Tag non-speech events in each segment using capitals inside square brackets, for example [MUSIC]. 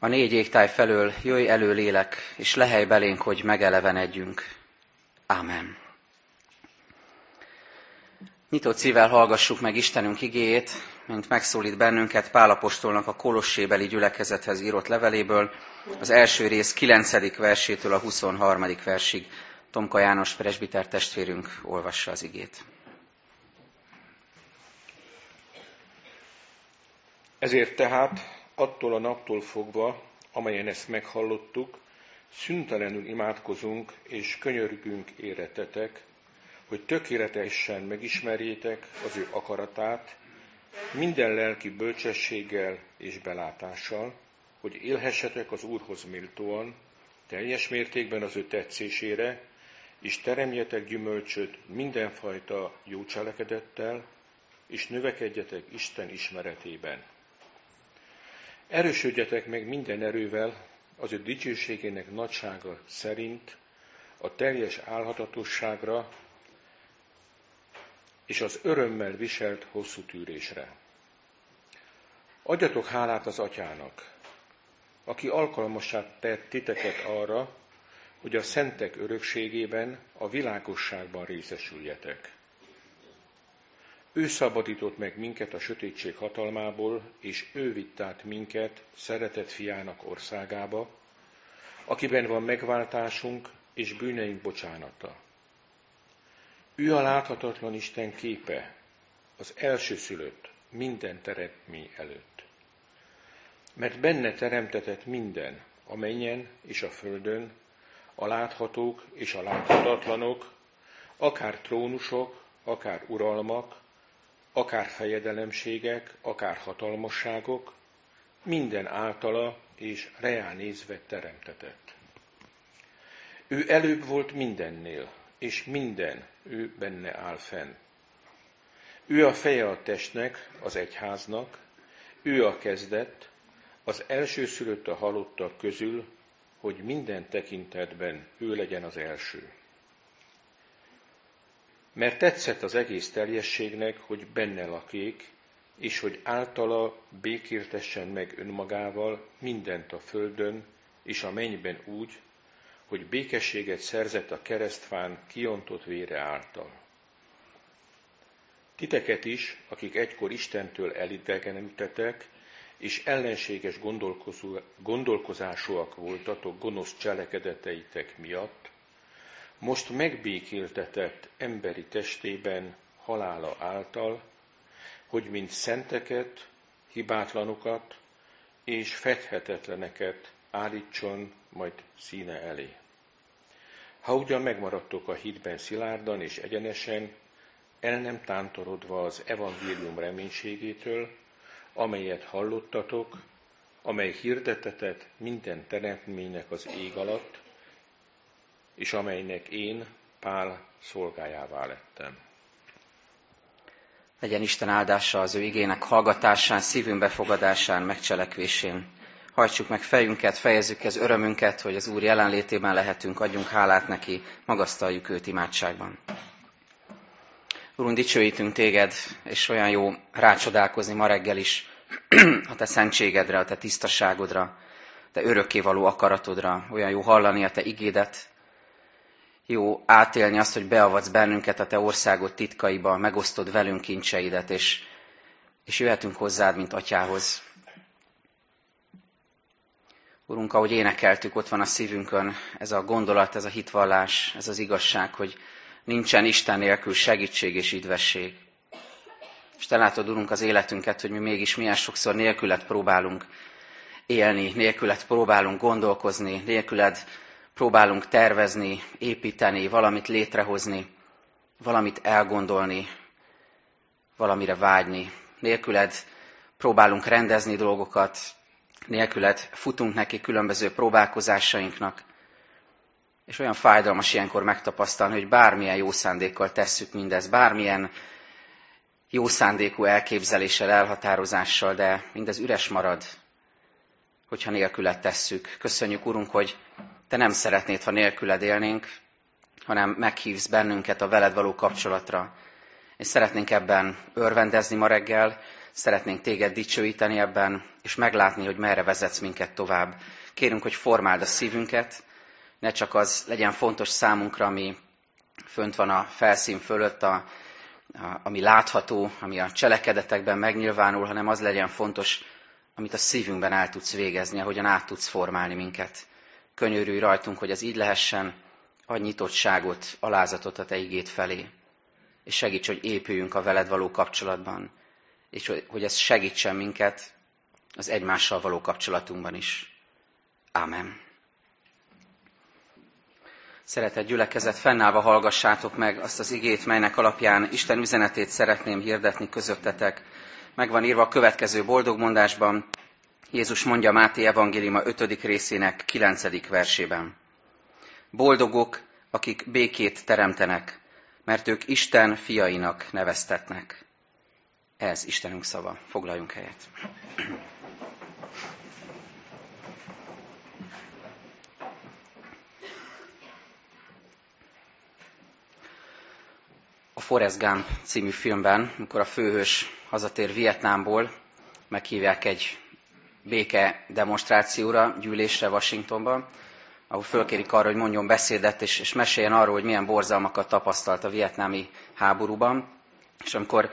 A négy égtáj felől jöjj elő lélek, és lehely belénk, hogy megelevenedjünk. Ámen. Nyitott szívvel hallgassuk meg Istenünk igéjét, mint megszólít bennünket Pálapostolnak a Kolossébeli gyülekezethez írott leveléből, az első rész 9. versétől a 23. versig. Tomka János presbiter testvérünk olvassa az igét. Ezért tehát attól a naptól fogva, amelyen ezt meghallottuk, szüntelenül imádkozunk és könyörgünk éretetek, hogy tökéletesen megismerjétek az ő akaratát, minden lelki bölcsességgel és belátással, hogy élhessetek az Úrhoz méltóan, teljes mértékben az ő tetszésére, és teremjetek gyümölcsöt mindenfajta jó cselekedettel, és növekedjetek Isten ismeretében. Erősödjetek meg minden erővel az ő dicsőségének nagysága szerint a teljes álhatatosságra és az örömmel viselt hosszú tűrésre. Adjatok hálát az atyának, aki alkalmassá tett titeket arra, hogy a szentek örökségében, a világosságban részesüljetek. Ő szabadított meg minket a sötétség hatalmából, és ő vitt át minket szeretett fiának országába, akiben van megváltásunk és bűneink bocsánata. Ő a láthatatlan Isten képe, az első szülött minden teremtmény előtt. Mert benne teremtetett minden, a menjen és a földön, a láthatók és a láthatatlanok, akár trónusok, akár uralmak, akár fejedelemségek, akár hatalmasságok, minden általa és reál nézve teremtetett. Ő előbb volt mindennél, és minden ő benne áll fenn. Ő a feje a testnek, az egyháznak, ő a kezdet, az első szülött a halottak közül, hogy minden tekintetben ő legyen az első mert tetszett az egész teljességnek, hogy benne lakék, és hogy általa békértessen meg önmagával mindent a földön és a mennyben úgy, hogy békességet szerzett a keresztfán kiontott vére által. Titeket is, akik egykor Istentől elidegenültetek, és ellenséges gondolkozásúak voltatok gonosz cselekedeteitek miatt, most megbékéltetett emberi testében halála által, hogy mint szenteket, hibátlanokat és fedhetetleneket állítson majd színe elé. Ha ugyan megmaradtok a hitben szilárdan és egyenesen, el nem tántorodva az evangélium reménységétől, amelyet hallottatok, amely hirdetetett minden teremtménynek az ég alatt, és amelynek én, Pál szolgájává lettem. Legyen Isten áldása az ő igének hallgatásán, szívünk befogadásán, megcselekvésén. Hajtsuk meg fejünket, fejezzük az örömünket, hogy az Úr jelenlétében lehetünk, adjunk hálát neki, magasztaljuk őt imádságban. Úrunk, dicsőítünk téged, és olyan jó rácsodálkozni ma reggel is a te szentségedre, a te tisztaságodra, te örökkévaló akaratodra, olyan jó hallani a te igédet, jó átélni azt, hogy beavatsz bennünket a te országod titkaiba, megosztod velünk kincseidet, és, és jöhetünk hozzád, mint atyához. Urunk, ahogy énekeltük, ott van a szívünkön ez a gondolat, ez a hitvallás, ez az igazság, hogy nincsen Isten nélkül segítség és idvesség. És te látod, Urunk, az életünket, hogy mi mégis milyen sokszor nélkület próbálunk élni, nélkület próbálunk gondolkozni, nélküled próbálunk tervezni, építeni, valamit létrehozni, valamit elgondolni, valamire vágyni. Nélküled próbálunk rendezni dolgokat, nélküled futunk neki különböző próbálkozásainknak, és olyan fájdalmas ilyenkor megtapasztalni, hogy bármilyen jó szándékkal tesszük mindezt, bármilyen jó szándékú elképzeléssel, elhatározással, de mindez üres marad, hogyha nélküled tesszük. Köszönjük, Urunk, hogy te nem szeretnéd, ha nélküled élnénk, hanem meghívsz bennünket a veled való kapcsolatra. És szeretnénk ebben örvendezni ma reggel, Szeretnénk téged dicsőíteni ebben, és meglátni, hogy merre vezetsz minket tovább. Kérünk, hogy formáld a szívünket, ne csak az legyen fontos számunkra, ami fönt van a felszín fölött, a, a, ami látható, ami a cselekedetekben megnyilvánul, hanem az legyen fontos, amit a szívünkben el tudsz végezni, ahogyan át tudsz formálni minket. Könyörülj rajtunk, hogy ez így lehessen, adj nyitottságot, alázatot a Te igét felé, és segíts, hogy épüljünk a veled való kapcsolatban, és hogy ez segítsen minket az egymással való kapcsolatunkban is. Ámen. Szeretett gyülekezet, fennállva hallgassátok meg azt az igét, melynek alapján Isten üzenetét szeretném hirdetni közöttetek. Meg van írva a következő boldogmondásban, Jézus mondja Máté evangéliuma 5. részének 9. versében. Boldogok, akik békét teremtenek, mert ők Isten fiainak neveztetnek. Ez Istenünk szava. Foglaljunk helyet. Forrest Gump című filmben, amikor a főhős hazatér Vietnámból, meghívják egy béke demonstrációra, gyűlésre Washingtonban, ahol fölkérik arra, hogy mondjon beszédet, és, és meséljen arról, hogy milyen borzalmakat tapasztalt a vietnámi háborúban. És amikor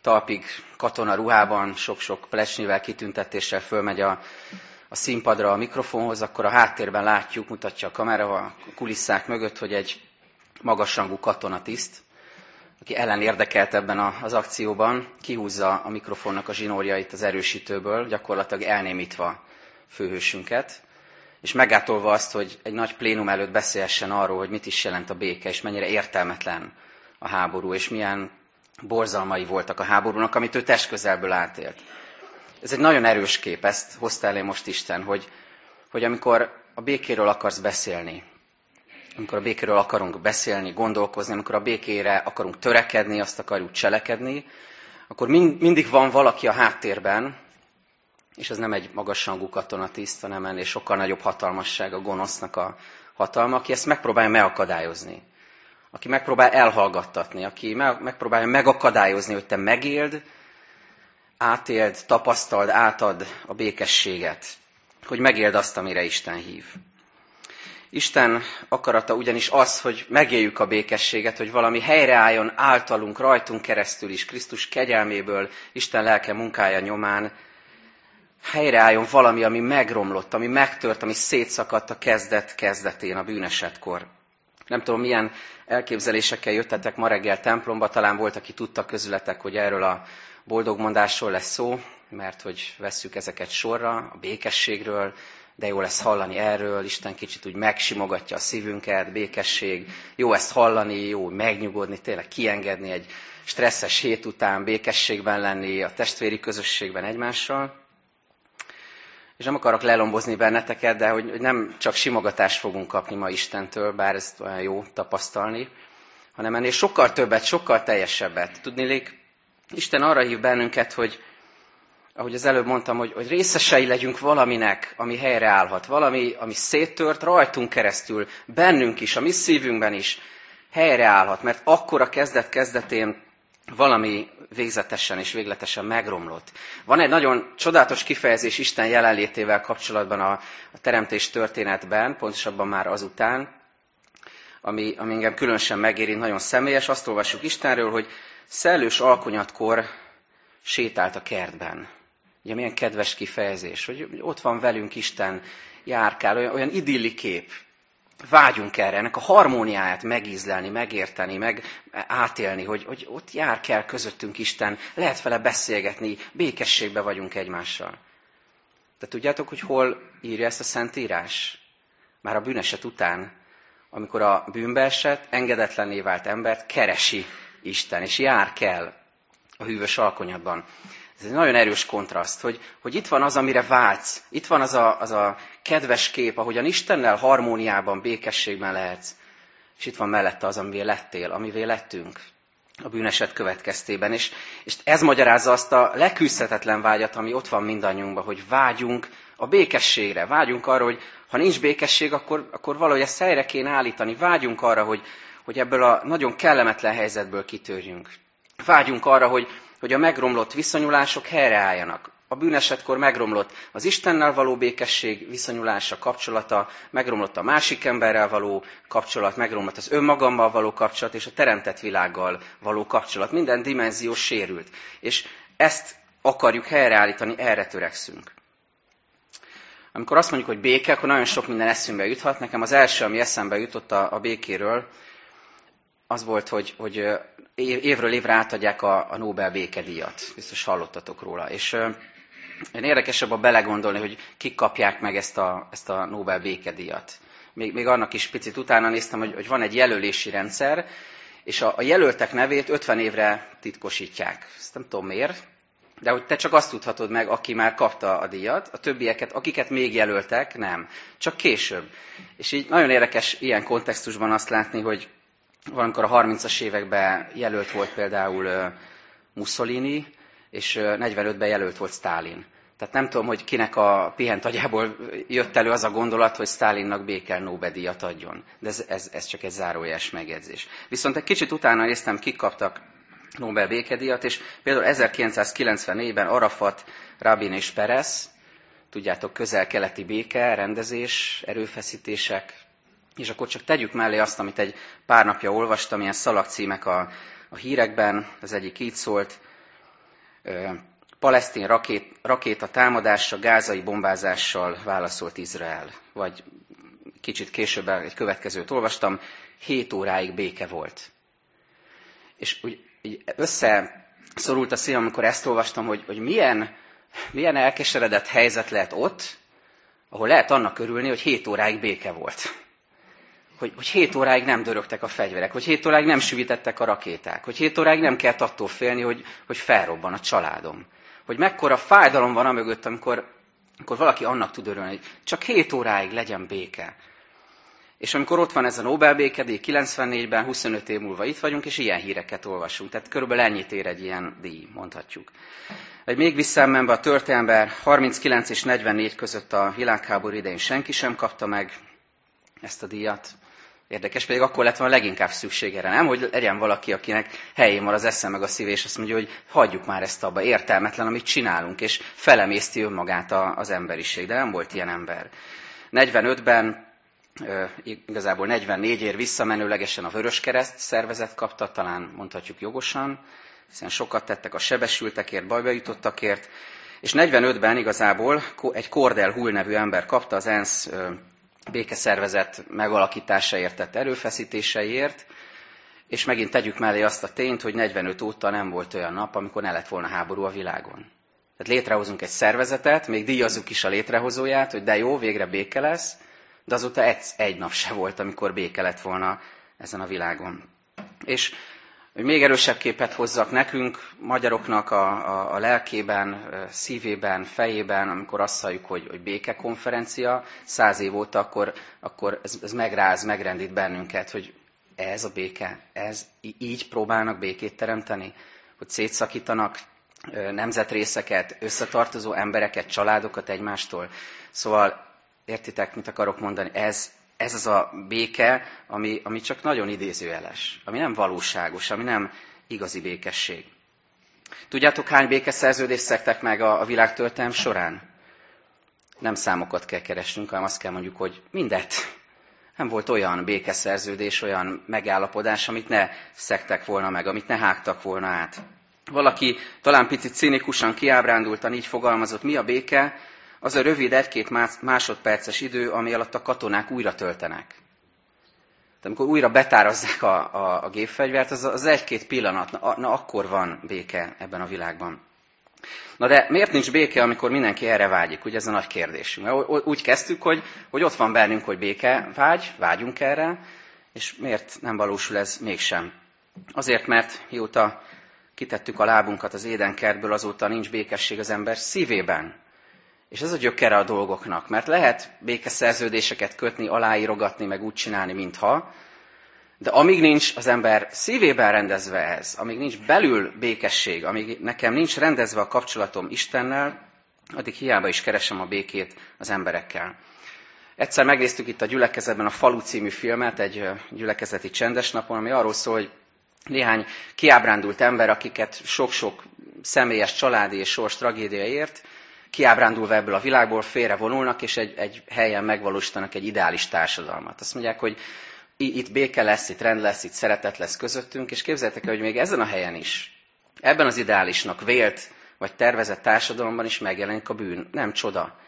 talpig katona ruhában, sok-sok plesnyivel, kitüntetéssel fölmegy a, a színpadra a mikrofonhoz, akkor a háttérben látjuk, mutatja a kamera a kulisszák mögött, hogy egy magasrangú katonatiszt, aki ellen érdekelt ebben az akcióban, kihúzza a mikrofonnak a zsinórjait az erősítőből, gyakorlatilag elnémítva főhősünket, és megátolva azt, hogy egy nagy plénum előtt beszélhessen arról, hogy mit is jelent a béke, és mennyire értelmetlen a háború, és milyen borzalmai voltak a háborúnak, amit ő testközelből átélt. Ez egy nagyon erős kép, ezt hozta elé most Isten, hogy, hogy amikor a békéről akarsz beszélni, amikor a békéről akarunk beszélni, gondolkozni, amikor a békére akarunk törekedni, azt akarjuk cselekedni, akkor mind, mindig van valaki a háttérben, és ez nem egy magasrangú katonatiszt, hanem ennél sokkal nagyobb hatalmasság a gonosznak a hatalma, aki ezt megpróbálja megakadályozni. Aki megpróbál elhallgattatni, aki megpróbálja megakadályozni, hogy te megéld, átéld, tapasztald, átad a békességet, hogy megéld azt, amire Isten hív. Isten akarata ugyanis az, hogy megéljük a békességet, hogy valami helyreálljon általunk, rajtunk keresztül is, Krisztus kegyelméből, Isten lelke munkája nyomán, helyreálljon valami, ami megromlott, ami megtört, ami szétszakadt a kezdet kezdetén, a bűnesetkor. Nem tudom, milyen elképzelésekkel jöttetek ma reggel templomba, talán volt, aki tudta közületek, hogy erről a boldogmondásról lesz szó, mert hogy vesszük ezeket sorra, a békességről, de jó lesz hallani erről, Isten kicsit úgy megsimogatja a szívünket, békesség, jó ezt hallani, jó megnyugodni, tényleg kiengedni egy stresszes hét után, békességben lenni, a testvéri közösségben egymással. És nem akarok lelombozni benneteket, de hogy, hogy nem csak simogatást fogunk kapni ma Istentől, bár ez olyan jó tapasztalni, hanem ennél sokkal többet, sokkal teljesebbet. Tudnélik, Isten arra hív bennünket, hogy, ahogy az előbb mondtam, hogy, hogy részesei legyünk valaminek, ami helyreállhat, valami, ami széttört rajtunk keresztül, bennünk is, a mi szívünkben is helyreállhat, mert akkor a kezdet kezdetén valami végzetesen és végletesen megromlott. Van egy nagyon csodálatos kifejezés Isten jelenlétével kapcsolatban a, a teremtés történetben, pontosabban már azután, ami, ami engem különösen megéri, nagyon személyes. Azt olvassuk Istenről, hogy szellős alkonyatkor sétált a kertben. Ugye milyen kedves kifejezés, hogy ott van velünk Isten, járkál, olyan, olyan idilli kép. Vágyunk erre, ennek a harmóniáját megízlelni, megérteni, meg átélni, hogy, hogy ott jár kell közöttünk Isten, lehet vele beszélgetni, békességbe vagyunk egymással. De tudjátok, hogy hol írja ezt a Szentírás? Már a bűneset után, amikor a bűnbe esett, engedetlenné vált embert keresi Isten, és jár kell a hűvös alkonyatban. Ez egy nagyon erős kontraszt, hogy, hogy itt van az, amire vágysz, itt van az a, az a kedves kép, ahogyan Istennel harmóniában, békességben lehetsz, és itt van mellette az, amivé lettél, amivé lettünk a bűneset következtében. És, és ez magyarázza azt a leküzdhetetlen vágyat, ami ott van mindannyiunkban, hogy vágyunk a békességre, vágyunk arra, hogy ha nincs békesség, akkor, akkor valahogy ezt helyre kéne állítani. Vágyunk arra, hogy, hogy ebből a nagyon kellemetlen helyzetből kitörjünk. Vágyunk arra, hogy, hogy a megromlott viszonyulások helyreálljanak. A bűnesetkor megromlott az Istennel való békesség viszonyulása, kapcsolata, megromlott a másik emberrel való kapcsolat, megromlott az önmagammal való kapcsolat, és a teremtett világgal való kapcsolat. Minden dimenzió sérült. És ezt akarjuk helyreállítani, erre törekszünk. Amikor azt mondjuk, hogy béke, akkor nagyon sok minden eszünkbe juthat. Nekem az első, ami eszembe jutott a, a békéről, az volt, hogy, hogy évről évre átadják a, a Nobel békedíjat. Biztos hallottatok róla. És én érdekesebb a belegondolni, hogy kik kapják meg ezt a, ezt a Nobel békedíjat. Még, még annak is picit utána néztem, hogy, hogy van egy jelölési rendszer, és a, a jelöltek nevét 50 évre titkosítják. Ezt nem tudom miért, de hogy te csak azt tudhatod meg, aki már kapta a díjat, a többieket, akiket még jelöltek, nem. Csak később. És így nagyon érdekes ilyen kontextusban azt látni, hogy valamikor a 30-as években jelölt volt például Mussolini, és 45-ben jelölt volt Stalin. Tehát nem tudom, hogy kinek a pihent agyából jött elő az a gondolat, hogy Stalinnak békel Nobel-díjat adjon. De ez, ez, ez csak egy zárójeles megjegyzés. Viszont egy kicsit utána néztem, kik kaptak Nobel békedíjat, és például 1994-ben Arafat, Rabin és Perez, tudjátok, közel-keleti béke, rendezés, erőfeszítések, és akkor csak tegyük mellé azt, amit egy pár napja olvastam, ilyen szalagcímek a, a hírekben, az egyik így szólt, palesztin rakét, rakéta támadásra, gázai bombázással válaszolt Izrael. Vagy kicsit később egy következőt olvastam, 7 óráig béke volt. És úgy, így összeszorult a szívem, amikor ezt olvastam, hogy, hogy milyen, milyen elkeseredett helyzet lehet ott, ahol lehet annak örülni, hogy 7 óráig béke volt. Hogy, hogy 7 óráig nem dörögtek a fegyverek, hogy 7 óráig nem süvítettek a rakéták, hogy 7 óráig nem kellett attól félni, hogy, hogy felrobban a családom. Hogy mekkora fájdalom van amögött, amikor, amikor valaki annak tud örülni, hogy csak 7 óráig legyen béke. És amikor ott van ez a Nobel békedíj, 94-ben, 25 év múlva itt vagyunk, és ilyen híreket olvasunk. Tehát körülbelül ennyit ér egy ilyen díj, mondhatjuk. Egy még visszamenve a történelemben 39 és 44 között a világháború idején senki sem kapta meg ezt a díjat. Érdekes, pedig akkor lett volna leginkább szükség erre, nem? Hogy legyen valaki, akinek helyén van az eszem meg a szív, és azt mondja, hogy hagyjuk már ezt abba, értelmetlen, amit csinálunk, és felemészti önmagát az emberiség. De nem volt ilyen ember. 45-ben igazából 44 ér visszamenőlegesen a Vöröskereszt szervezet kapta, talán mondhatjuk jogosan, hiszen sokat tettek a sebesültekért, bajba jutottakért, és 45-ben igazából egy Kordel Hull nevű ember kapta az ENSZ békeszervezet megalakításáért tett erőfeszítéseiért, és megint tegyük mellé azt a tényt, hogy 45 óta nem volt olyan nap, amikor ne lett volna háború a világon. Tehát létrehozunk egy szervezetet, még díjazzuk is a létrehozóját, hogy de jó, végre béke lesz, de azóta egy, egy nap se volt, amikor béke lett volna ezen a világon. És hogy még erősebb képet hozzak nekünk, magyaroknak a, a, a lelkében, szívében, fejében, amikor azt halljuk, hogy, hogy békekonferencia, száz év óta, akkor, akkor ez, ez megráz, megrendít bennünket, hogy ez a béke, ez így próbálnak békét teremteni, hogy szétszakítanak nemzetrészeket, összetartozó embereket, családokat egymástól. Szóval Értitek, mit akarok mondani? Ez, ez az a béke, ami, ami csak nagyon idézőjeles, ami nem valóságos, ami nem igazi békesség. Tudjátok, hány békeszerződést szektek meg a, a világtörténelem során? Nem számokat kell keresnünk, hanem azt kell mondjuk, hogy mindet. Nem volt olyan békeszerződés, olyan megállapodás, amit ne szektek volna meg, amit ne hágtak volna át. Valaki talán picit cinikusan kiábrándultan így fogalmazott, mi a béke? Az a rövid egy-két másodperces idő, ami alatt a katonák újra töltenek. De amikor újra betározzák a, a, a gépfegyvert, az, az egy-két pillanat, na, na akkor van béke ebben a világban. Na de miért nincs béke, amikor mindenki erre vágyik? Ugye ez a nagy kérdésünk. Úgy kezdtük, hogy, hogy ott van bennünk, hogy béke vágy, vágyunk erre, és miért nem valósul ez mégsem? Azért, mert mióta kitettük a lábunkat az édenkertből, azóta nincs békesség az ember szívében. És ez a gyökere a dolgoknak, mert lehet békeszerződéseket kötni, aláírogatni, meg úgy csinálni, mintha, de amíg nincs az ember szívében rendezve ez, amíg nincs belül békesség, amíg nekem nincs rendezve a kapcsolatom Istennel, addig hiába is keresem a békét az emberekkel. Egyszer megnéztük itt a gyülekezetben a Falu című filmet, egy gyülekezeti csendes napon, ami arról szól, hogy néhány kiábrándult ember, akiket sok-sok személyes, családi és sors tragédiaért, kiábrándulva ebből a világból félrevonulnak, és egy, egy helyen megvalósítanak egy ideális társadalmat. Azt mondják, hogy itt béke lesz, itt rend lesz, itt szeretet lesz közöttünk, és képzeljétek el, hogy még ezen a helyen is, ebben az ideálisnak vélt vagy tervezett társadalomban is megjelenik a bűn. Nem csoda.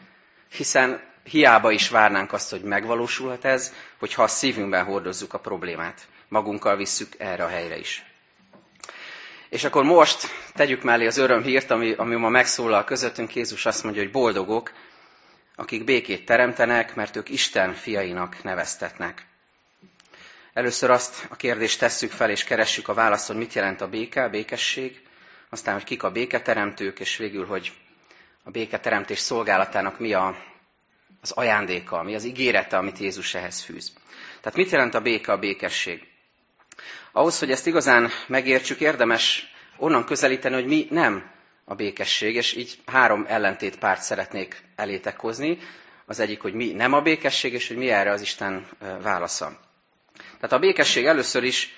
Hiszen hiába is várnánk azt, hogy megvalósulhat ez, hogyha a szívünkben hordozzuk a problémát. Magunkkal visszük erre a helyre is. És akkor most tegyük mellé az örömhírt, ami, ami ma megszólal közöttünk. Jézus azt mondja, hogy boldogok, akik békét teremtenek, mert ők Isten fiainak neveztetnek. Először azt a kérdést tesszük fel, és keressük a választ, hogy mit jelent a béke, a békesség, aztán, hogy kik a béketeremtők, és végül, hogy a béketeremtés szolgálatának mi a, az ajándéka, mi az ígérete, amit Jézus ehhez fűz. Tehát mit jelent a béke, a békesség? Ahhoz, hogy ezt igazán megértsük, érdemes onnan közelíteni, hogy mi nem a békesség, és így három ellentét párt szeretnék elétek hozni. Az egyik, hogy mi nem a békesség, és hogy mi erre az Isten válasza. Tehát a békesség először is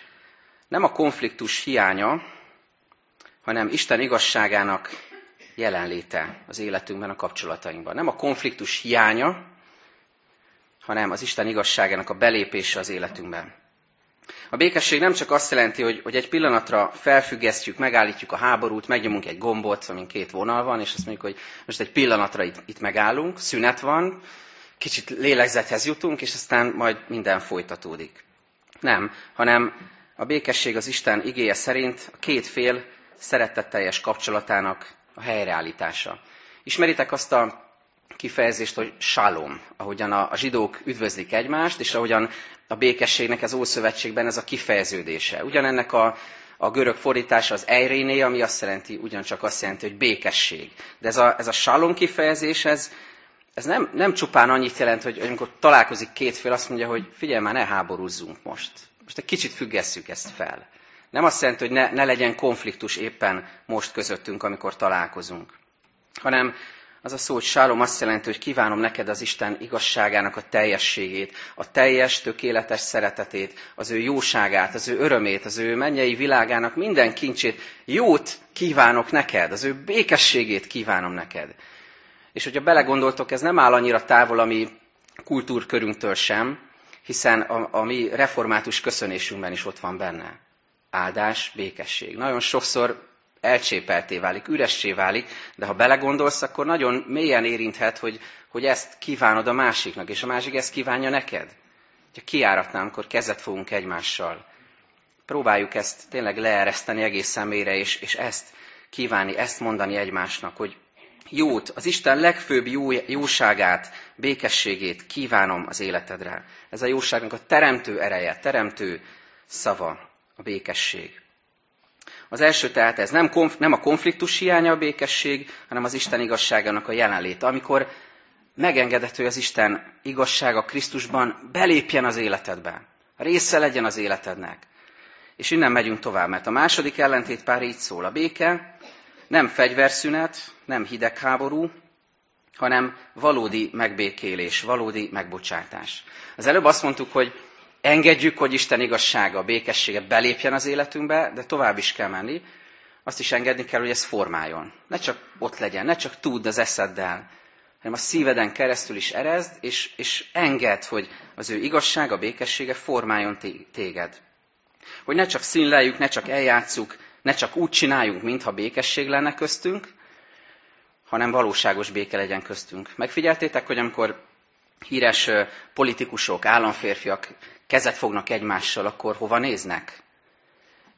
nem a konfliktus hiánya, hanem Isten igazságának jelenléte az életünkben, a kapcsolatainkban. Nem a konfliktus hiánya, hanem az Isten igazságának a belépése az életünkben. A békesség nem csak azt jelenti, hogy, hogy egy pillanatra felfüggesztjük, megállítjuk a háborút, megnyomunk egy gombot, amin két vonal van, és azt mondjuk, hogy most egy pillanatra itt, itt megállunk, szünet van, kicsit lélegzethez jutunk, és aztán majd minden folytatódik. Nem, hanem a békesség az Isten igéje szerint a két fél szeretetteljes kapcsolatának a helyreállítása. Ismeritek azt a kifejezést, hogy salom, ahogyan a, zsidók üdvözlik egymást, és ahogyan a békességnek az Ószövetségben ez a kifejeződése. Ugyanennek a, a görög fordítása az eiréné, ami azt jelenti, ugyancsak azt jelenti, hogy békesség. De ez a, ez a salom kifejezés, ez, ez nem, nem csupán annyit jelent, hogy amikor találkozik két fél, azt mondja, hogy figyelj már, ne háborúzzunk most. Most egy kicsit függesszük ezt fel. Nem azt jelenti, hogy ne, ne legyen konfliktus éppen most közöttünk, amikor találkozunk. Hanem az a szó, hogy sálom azt jelenti, hogy kívánom neked az Isten igazságának a teljességét, a teljes, tökéletes szeretetét, az ő jóságát, az ő örömét, az ő mennyei világának minden kincsét, jót kívánok neked, az ő békességét kívánom neked. És hogyha belegondoltok, ez nem áll annyira távol a mi kultúrkörünktől sem, hiszen a, a mi református köszönésünkben is ott van benne áldás, békesség. Nagyon sokszor elcsépelté válik, üressé válik, de ha belegondolsz, akkor nagyon mélyen érinthet, hogy, hogy ezt kívánod a másiknak, és a másik ezt kívánja neked. Ha kiáratnám, akkor kezet fogunk egymással. Próbáljuk ezt tényleg leereszteni egész személyre, és, és ezt kívánni, ezt mondani egymásnak, hogy jót, az Isten legfőbb jó, jóságát, békességét kívánom az életedre. Ez a jóságnak a teremtő ereje, teremtő szava a békesség. Az első tehát ez nem, konf- nem a konfliktus hiánya a békesség, hanem az Isten igazságának a jelenléte. Amikor megengedett, hogy az Isten igazsága Krisztusban belépjen az életedbe, része legyen az életednek. És innen megyünk tovább, mert a második ellentétpár így szól. A béke nem fegyverszünet, nem hidegháború, hanem valódi megbékélés, valódi megbocsátás. Az előbb azt mondtuk, hogy Engedjük, hogy Isten igazsága, békessége belépjen az életünkbe, de tovább is kell menni. Azt is engedni kell, hogy ez formáljon. Ne csak ott legyen, ne csak tudd az eszeddel, hanem a szíveden keresztül is erezd, és, és engedd, hogy az ő igazsága, békessége formáljon téged. Hogy ne csak színleljük, ne csak eljátszuk, ne csak úgy csináljunk, mintha békesség lenne köztünk, hanem valóságos béke legyen köztünk. Megfigyeltétek, hogy amikor híres politikusok, államférfiak kezet fognak egymással, akkor hova néznek?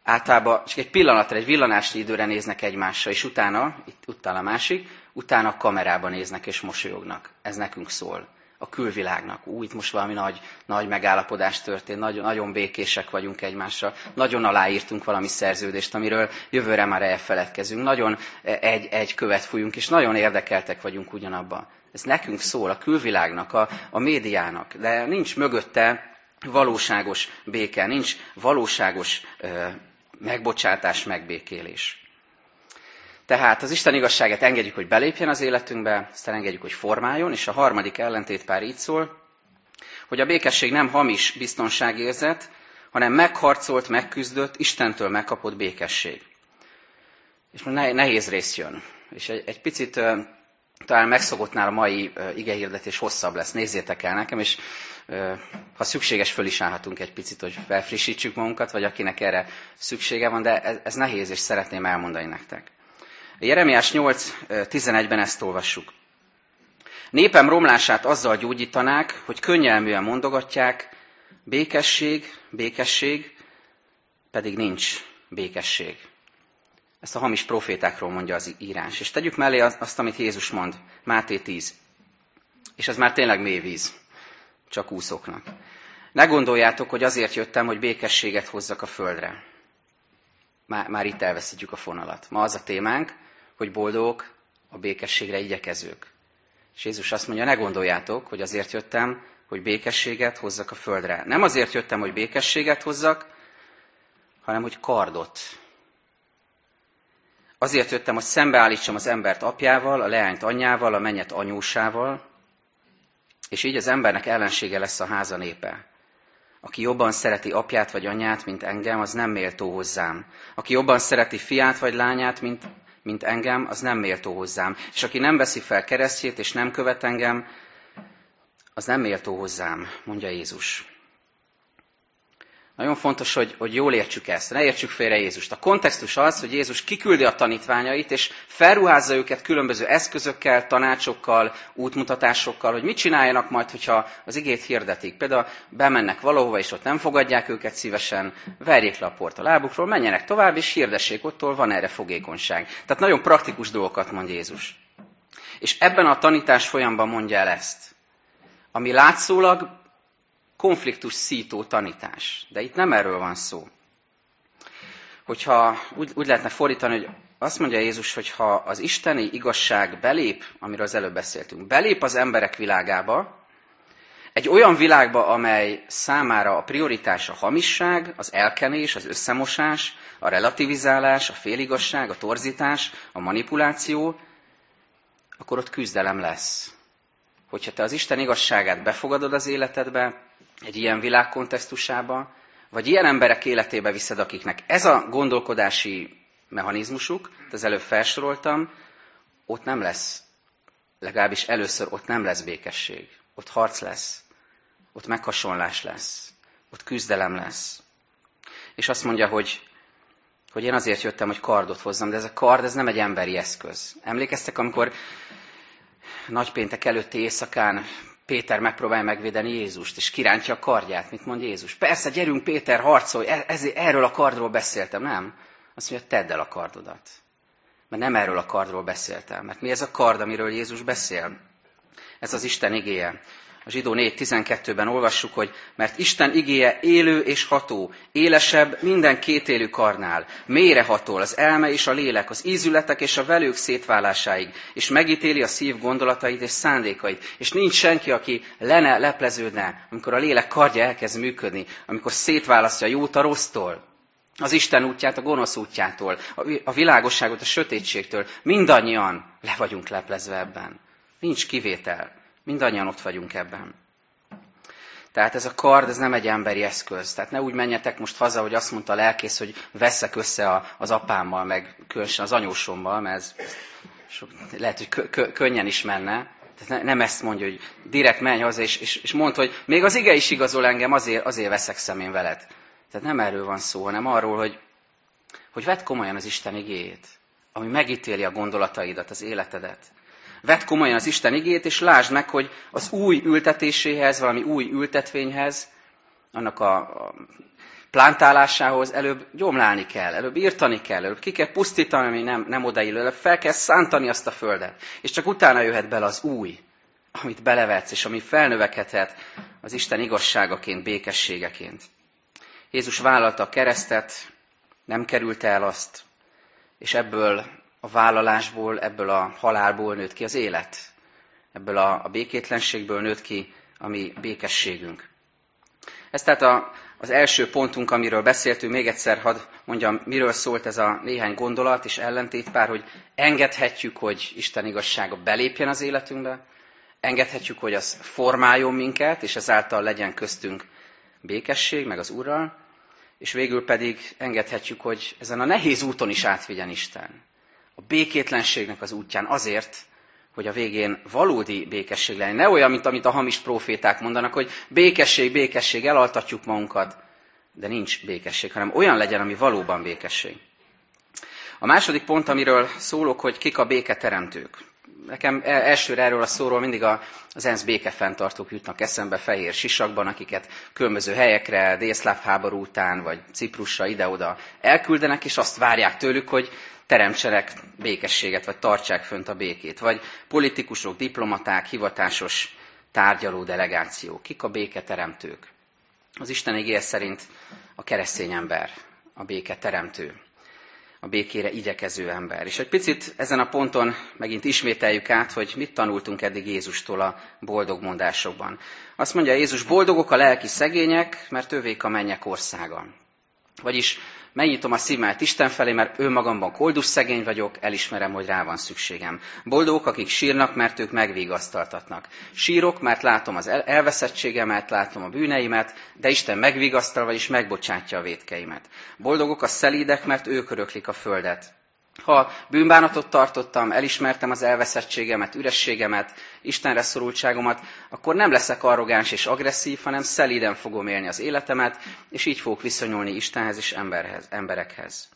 Általában csak egy pillanatra, egy villanásnyi időre néznek egymásra, és utána, itt utána a másik, utána a kamerába néznek és mosolyognak. Ez nekünk szól. A külvilágnak. Úgy, itt most valami nagy, nagy megállapodás történt, nagyon, nagyon békések vagyunk egymásra, nagyon aláírtunk valami szerződést, amiről jövőre már elfeledkezünk, nagyon egy, egy követ fújunk, és nagyon érdekeltek vagyunk ugyanabban. Ez nekünk szól, a külvilágnak, a, a médiának, de nincs mögötte valóságos béke, nincs valóságos ö, megbocsátás, megbékélés. Tehát az Isten igazságát engedjük, hogy belépjen az életünkbe, aztán engedjük, hogy formáljon, és a harmadik ellentétpár így szól, hogy a békesség nem hamis biztonságérzet, hanem megharcolt, megküzdött, Istentől megkapott békesség. És most nehéz rész jön. És egy, egy picit talán megszokottnál a mai igehirdetés hosszabb lesz. Nézzétek el nekem, és ha szükséges, föl is állhatunk egy picit, hogy felfrissítsük magunkat, vagy akinek erre szüksége van, de ez, nehéz, és szeretném elmondani nektek. Jeremiás 8.11-ben ezt olvassuk. Népem romlását azzal gyógyítanák, hogy könnyelműen mondogatják, békesség, békesség, pedig nincs békesség. Ezt a hamis profétákról mondja az írás. És tegyük mellé azt, amit Jézus mond, Máté 10. És ez már tényleg mély víz, csak úszoknak. Ne gondoljátok, hogy azért jöttem, hogy békességet hozzak a földre. Már, már itt elveszítjük a fonalat. Ma az a témánk, hogy boldogok a békességre igyekezők. És Jézus azt mondja, ne gondoljátok, hogy azért jöttem, hogy békességet hozzak a földre. Nem azért jöttem, hogy békességet hozzak, hanem hogy kardot. Azért jöttem, hogy szembeállítsam az embert apjával, a leányt anyjával, a mennyet anyósával, és így az embernek ellensége lesz a háza népe. Aki jobban szereti apját vagy anyját, mint engem, az nem méltó hozzám. Aki jobban szereti fiát vagy lányát, mint mint engem, az nem méltó hozzám. És aki nem veszi fel keresztjét, és nem követ engem, az nem méltó hozzám, mondja Jézus. Nagyon fontos, hogy, hogy jól értsük ezt, ne értsük félre Jézust. A kontextus az, hogy Jézus kiküldi a tanítványait, és felruházza őket különböző eszközökkel, tanácsokkal, útmutatásokkal, hogy mit csináljanak majd, hogyha az igét hirdetik. Például bemennek valahova, és ott nem fogadják őket szívesen, verjék le a port a lábukról, menjenek tovább, és hirdessék, ottól van erre fogékonyság. Tehát nagyon praktikus dolgokat mond Jézus. És ebben a tanítás folyamban mondja el ezt. Ami látszólag konfliktus szító tanítás. De itt nem erről van szó. Hogyha úgy, úgy lehetne fordítani, hogy azt mondja Jézus, hogy ha az isteni igazság belép, amiről az előbb beszéltünk, belép az emberek világába, egy olyan világba, amely számára a prioritás a hamisság, az elkenés, az összemosás, a relativizálás, a féligasság, a torzítás, a manipuláció, akkor ott küzdelem lesz. Hogyha te az Isten igazságát befogadod az életedbe, egy ilyen világ kontextusába, vagy ilyen emberek életébe viszed, akiknek ez a gondolkodási mechanizmusuk, az előbb felsoroltam, ott nem lesz, legalábbis először ott nem lesz békesség. Ott harc lesz, ott meghasonlás lesz, ott küzdelem lesz. És azt mondja, hogy, hogy én azért jöttem, hogy kardot hozzam, de ez a kard, ez nem egy emberi eszköz. Emlékeztek, amikor nagypéntek előtti éjszakán Péter megpróbálja megvédeni Jézust, és kirántja a kardját. Mit mond Jézus? Persze, gyerünk Péter, harcolj, e- ez, erről a kardról beszéltem, nem? Azt mondja, tedd el a kardodat. Mert nem erről a kardról beszéltem. Mert mi ez a kard, amiről Jézus beszél? Ez az Isten igéje a zsidó 4.12-ben olvassuk, hogy mert Isten igéje élő és ható, élesebb minden kétélű karnál, mélyre hatol az elme és a lélek, az ízületek és a velők szétválásáig, és megítéli a szív gondolatait és szándékait. És nincs senki, aki lene, lepleződne, amikor a lélek kardja elkezd működni, amikor szétválasztja a jót a rossztól, az Isten útját a gonosz útjától, a világosságot a sötétségtől. Mindannyian le vagyunk leplezve ebben. Nincs kivétel. Mindannyian ott vagyunk ebben. Tehát ez a kard, ez nem egy emberi eszköz. Tehát ne úgy menjetek most haza, hogy azt mondta a lelkész, hogy veszek össze az apámmal, meg különösen az anyósommal, mert ez sok, lehet, hogy kö, könnyen is menne. Tehát ne, nem ezt mondja, hogy direkt menj haza, és, és, és mondd, hogy még az ige is igazol engem, azért, azért veszek szemén veled. Tehát nem erről van szó, hanem arról, hogy, hogy vedd komolyan az Isten igéjét, ami megítéli a gondolataidat, az életedet. Vedd komolyan az Isten igét, és lásd meg, hogy az új ültetéséhez, valami új ültetvényhez, annak a, a plántálásához előbb gyomlálni kell, előbb írtani kell, előbb ki kell pusztítani, ami nem, nem odaillő, előbb fel kell szántani azt a földet. És csak utána jöhet bele az új, amit belevetsz, és ami felnövekedhet az Isten igazságaként, békességeként. Jézus vállalta a keresztet, nem kerülte el azt, és ebből a vállalásból, ebből a halálból nőtt ki az élet. Ebből a, a békétlenségből nőtt ki a mi békességünk. Ez tehát a, az első pontunk, amiről beszéltünk, még egyszer hadd mondjam, miről szólt ez a néhány gondolat és ellentétpár, hogy engedhetjük, hogy Isten igazsága belépjen az életünkbe, engedhetjük, hogy az formáljon minket, és ezáltal legyen köztünk békesség, meg az Urral, és végül pedig engedhetjük, hogy ezen a nehéz úton is átvigyen Isten. A békétlenségnek az útján azért, hogy a végén valódi békesség legyen. Ne olyan, mint amit a hamis proféták mondanak, hogy békesség, békesség, elaltatjuk magunkat, de nincs békesség, hanem olyan legyen, ami valóban békesség. A második pont, amiről szólok, hogy kik a béketeremtők. Nekem e- elsőre erről a szóról mindig az ENSZ békefenntartók jutnak eszembe fehér sisakban, akiket különböző helyekre, délszláv háború után, vagy Ciprusra ide-oda elküldenek, és azt várják tőlük, hogy teremtsenek békességet, vagy tartsák fönt a békét. Vagy politikusok, diplomaták, hivatásos tárgyaló delegációk. Kik a béketeremtők? Az Isten igény szerint a keresztény ember, a béketeremtő a békére igyekező ember. És egy picit ezen a ponton megint ismételjük át, hogy mit tanultunk eddig Jézustól a boldog mondásokban. Azt mondja Jézus, boldogok a lelki szegények, mert ővék a mennyek országa. Vagyis megnyitom a szívemet Isten felé, mert ő magamban koldus szegény vagyok, elismerem, hogy rá van szükségem. Boldogok, akik sírnak, mert ők megvigasztaltatnak. Sírok, mert látom az elveszettségemet, látom a bűneimet, de Isten megvigasztal, vagyis megbocsátja a vétkeimet. Boldogok a szelídek, mert ők öröklik a földet. Ha bűnbánatot tartottam, elismertem az elveszettségemet, ürességemet, Istenre szorultságomat, akkor nem leszek arrogáns és agresszív, hanem szelíden fogom élni az életemet, és így fogok viszonyulni Istenhez és emberhez, emberekhez.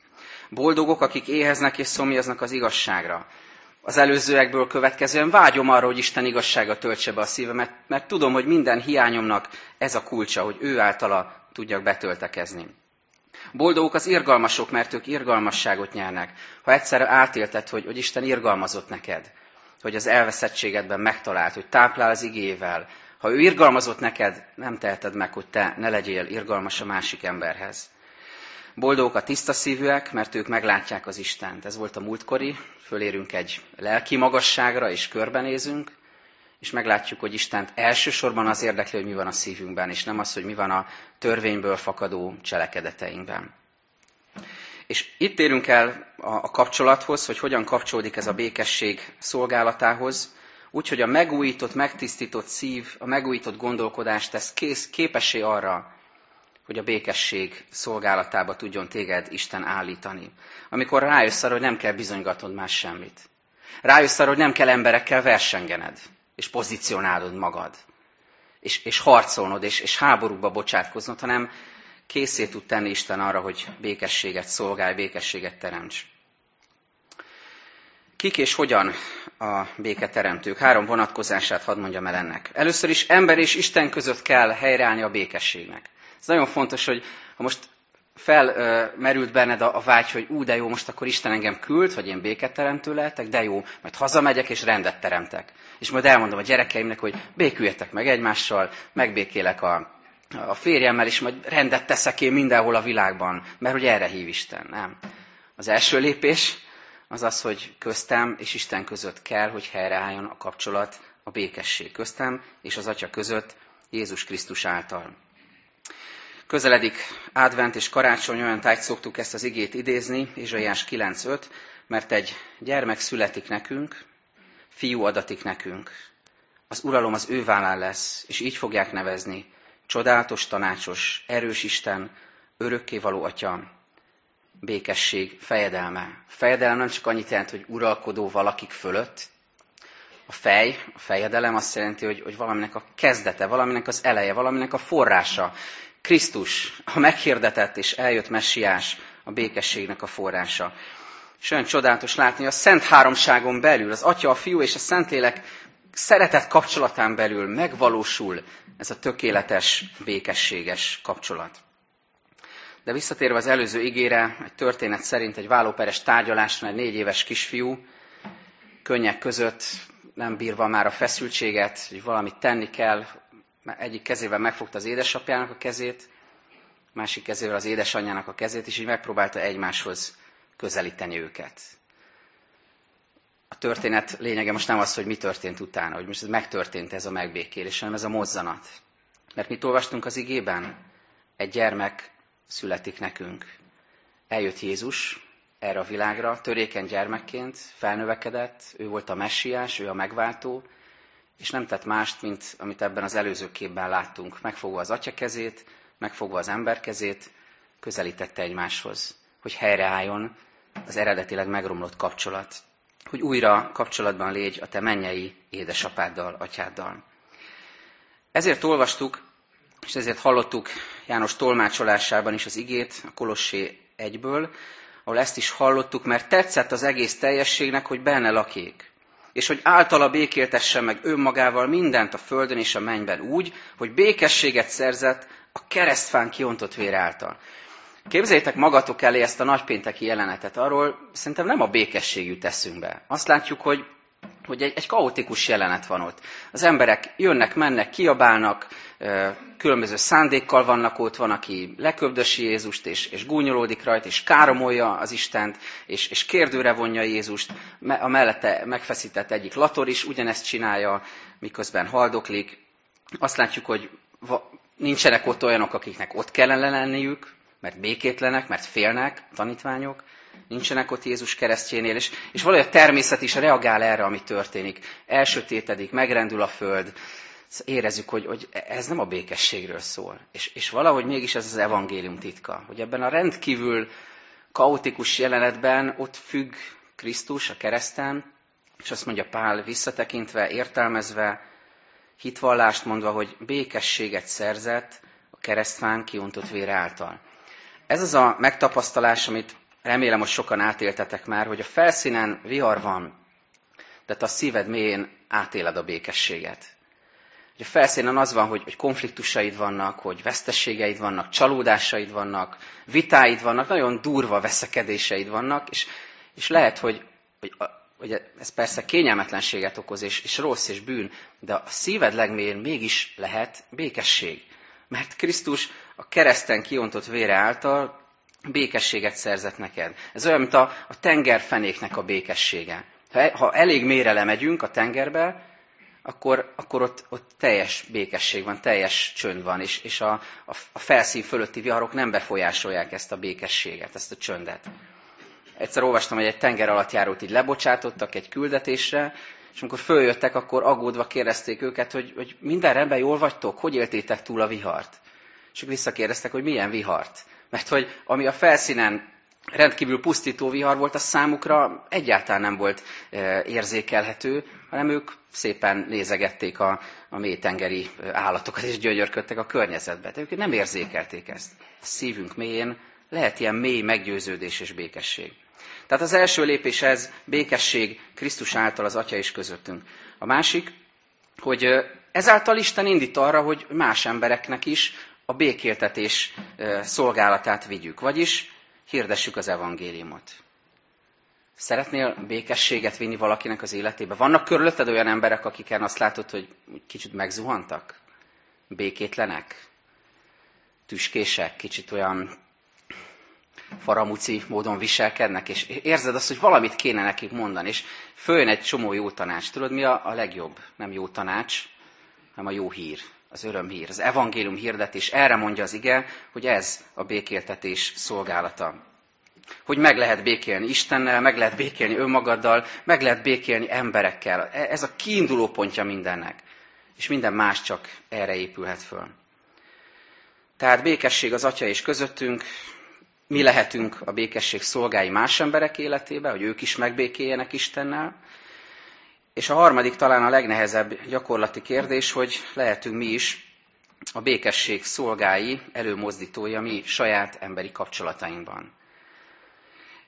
Boldogok, akik éheznek és szomjaznak az igazságra. Az előzőekből következően vágyom arra, hogy Isten igazsága töltse be a szívemet, mert tudom, hogy minden hiányomnak ez a kulcsa, hogy ő általa tudjak betöltekezni. Boldogok az irgalmasok, mert ők irgalmasságot nyernek. Ha egyszer átélted, hogy, hogy Isten irgalmazott neked, hogy az elveszettségedben megtalált, hogy táplál az igével, ha ő irgalmazott neked, nem teheted meg, hogy te ne legyél irgalmas a másik emberhez. Boldogok a tiszta szívűek, mert ők meglátják az Istent. Ez volt a múltkori, fölérünk egy lelki magasságra, és körbenézünk, és meglátjuk, hogy Istent elsősorban az érdekli, hogy mi van a szívünkben, és nem az, hogy mi van a törvényből fakadó cselekedeteinkben. És itt érünk el a kapcsolathoz, hogy hogyan kapcsolódik ez a békesség szolgálatához, úgyhogy a megújított, megtisztított szív, a megújított gondolkodást tesz kész, képessé arra, hogy a békesség szolgálatába tudjon téged Isten állítani. Amikor rájössz arra, hogy nem kell bizonygatnod más semmit. Rájössz arra, hogy nem kell emberekkel versengened és pozícionálod magad, és, és harcolnod, és, és háborúba bocsátkoznod, hanem készé tud tenni Isten arra, hogy békességet szolgálj, békességet teremts. Kik és hogyan a béketeremtők? Három vonatkozását hadd mondjam el ennek. Először is ember és Isten között kell helyreállni a békességnek. Ez nagyon fontos, hogy ha most felmerült benned a, vágy, hogy ú, de jó, most akkor Isten engem küld, hogy én béketeremtő lehetek, de jó, majd hazamegyek és rendet teremtek. És majd elmondom a gyerekeimnek, hogy béküljetek meg egymással, megbékélek a, a férjemmel, és majd rendet teszek én mindenhol a világban, mert hogy erre hív Isten, nem? Az első lépés az az, hogy köztem és Isten között kell, hogy helyreálljon a kapcsolat, a békesség köztem és az Atya között Jézus Krisztus által. Közeledik advent és karácsony, olyan tájt szoktuk ezt az igét idézni, Izsaiás 9.5, mert egy gyermek születik nekünk, fiú adatik nekünk. Az uralom az ő vállán lesz, és így fogják nevezni. Csodálatos, tanácsos, erős Isten, örökkévaló atya, békesség, fejedelme. Fejedelem nem csak annyit jelent, hogy uralkodó valakik fölött. A fej, a fejedelem azt jelenti, hogy, hogy valaminek a kezdete, valaminek az eleje, valaminek a forrása. Krisztus, a meghirdetett és eljött messiás, a békességnek a forrása. És olyan csodálatos látni, hogy a Szent Háromságon belül, az Atya, a Fiú és a Szentlélek szeretett kapcsolatán belül megvalósul ez a tökéletes, békességes kapcsolat. De visszatérve az előző igére, egy történet szerint egy vállóperes tárgyalásra egy négy éves kisfiú könnyek között nem bírva már a feszültséget, hogy valamit tenni kell, egyik kezével megfogta az édesapjának a kezét, másik kezével az édesanyjának a kezét, és így megpróbálta egymáshoz közelíteni őket. A történet lényege most nem az, hogy mi történt utána, hogy most megtörtént ez a megbékélés, hanem ez a mozzanat. Mert mit olvastunk az igében? Egy gyermek születik nekünk. Eljött Jézus erre a világra, törékeny gyermekként, felnövekedett, ő volt a messiás, ő a megváltó, és nem tett mást, mint amit ebben az előző képben láttunk. Megfogva az atya kezét, megfogva az ember kezét, közelítette egymáshoz, hogy helyreálljon az eredetileg megromlott kapcsolat, hogy újra kapcsolatban légy a te mennyei édesapáddal, atyáddal. Ezért olvastuk, és ezért hallottuk János tolmácsolásában is az igét, a Kolossé egyből, ahol ezt is hallottuk, mert tetszett az egész teljességnek, hogy benne lakik és hogy általa békéltesse meg önmagával mindent a földön és a mennyben úgy, hogy békességet szerzett a keresztfán kiontott vér által. Képzeljétek magatok elé ezt a nagypénteki jelenetet. Arról szerintem nem a békesség jut eszünkbe. Azt látjuk, hogy hogy egy, egy kaotikus jelenet van ott. Az emberek jönnek, mennek, kiabálnak, különböző szándékkal vannak ott, van, aki leköbdösi Jézust, és, és gúnyolódik rajta, és káromolja az Istent, és, és kérdőre vonja Jézust. A mellette megfeszített egyik lator is ugyanezt csinálja, miközben haldoklik. Azt látjuk, hogy nincsenek ott olyanok, akiknek ott kellene lenniük, mert békétlenek, mert félnek, tanítványok nincsenek ott Jézus keresztjénél, és, és valahogy a természet is reagál erre, ami történik. Elsötétedik, megrendül a föld, érezzük, hogy, hogy ez nem a békességről szól. És, és valahogy mégis ez az evangélium titka, hogy ebben a rendkívül kaotikus jelenetben ott függ Krisztus a kereszten, és azt mondja Pál visszatekintve, értelmezve, hitvallást mondva, hogy békességet szerzett a keresztfán kiuntott vére által. Ez az a megtapasztalás, amit remélem, hogy sokan átéltetek már, hogy a felszínen vihar van, de te a szíved mélyén átéled a békességet. Hogy a felszínen az van, hogy, hogy konfliktusaid vannak, hogy vesztességeid vannak, csalódásaid vannak, vitáid vannak, nagyon durva veszekedéseid vannak, és, és lehet, hogy, hogy, hogy ez persze kényelmetlenséget okoz, és, és rossz és bűn, de a szíved legmélyén mégis lehet békesség. Mert Krisztus a kereszten kiontott vére által békességet szerzett neked. Ez olyan, mint a, a tengerfenéknek a békessége. Ha, ha elég mélyre lemegyünk a tengerbe, akkor, akkor ott, ott teljes békesség van, teljes csönd van, és, és a, a, a felszín fölötti viharok nem befolyásolják ezt a békességet, ezt a csöndet. Egyszer olvastam, hogy egy tenger alatt járót így lebocsátottak egy küldetésre, és amikor följöttek, akkor aggódva kérdezték őket, hogy, hogy minden rendben jól vagytok, hogy éltétek túl a vihart? És ők visszakérdeztek, hogy milyen vihart. Mert hogy ami a felszínen rendkívül pusztító vihar volt, az számukra egyáltalán nem volt e, érzékelhető, hanem ők szépen nézegették a, a mélytengeri állatokat, és gyönyörködtek a környezetbe. De ők nem érzékelték ezt. A szívünk mélyén lehet ilyen mély meggyőződés és békesség. Tehát az első lépés ez, békesség Krisztus által az Atya is közöttünk. A másik, hogy ezáltal Isten indít arra, hogy más embereknek is a békéltetés szolgálatát vigyük, vagyis hirdessük az evangéliumot. Szeretnél békességet vinni valakinek az életébe? Vannak körülötted olyan emberek, akiken azt látod, hogy kicsit megzuhantak? Békétlenek? Tüskések? Kicsit olyan faramuci módon viselkednek, és érzed azt, hogy valamit kéne nekik mondani, és följön egy csomó jó tanács. Tudod, mi a, a legjobb? Nem jó tanács, hanem a jó hír az örömhír, az evangélium hirdetés. Erre mondja az ige, hogy ez a békéltetés szolgálata. Hogy meg lehet békélni Istennel, meg lehet békélni önmagaddal, meg lehet békélni emberekkel. E- ez a kiinduló pontja mindennek. És minden más csak erre épülhet föl. Tehát békesség az Atya és közöttünk, mi lehetünk a békesség szolgái más emberek életébe, hogy ők is megbékéljenek Istennel, és a harmadik talán a legnehezebb gyakorlati kérdés, hogy lehetünk mi is a békesség szolgái, előmozdítója mi saját emberi kapcsolatainkban.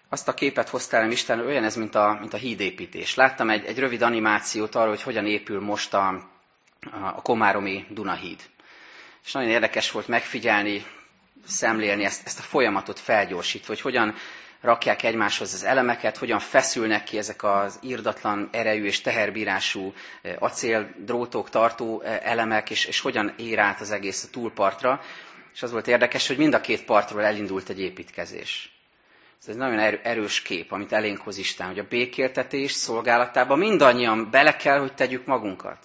Azt a képet hoztál Isten, olyan ez, mint a, mint a hídépítés. Láttam egy, egy rövid animációt arról, hogy hogyan épül most a, a Komáromi Dunahíd. És nagyon érdekes volt megfigyelni, szemlélni ezt, ezt a folyamatot felgyorsítva, hogy hogyan rakják egymáshoz az elemeket, hogyan feszülnek ki ezek az írdatlan erejű és teherbírású acéldrótok, tartó elemek, és, és hogyan ér át az egész a túlpartra. És az volt érdekes, hogy mind a két partról elindult egy építkezés. Ez egy nagyon erős kép, amit elénk hoz Isten, hogy a békéltetés szolgálatában mindannyian bele kell, hogy tegyük magunkat.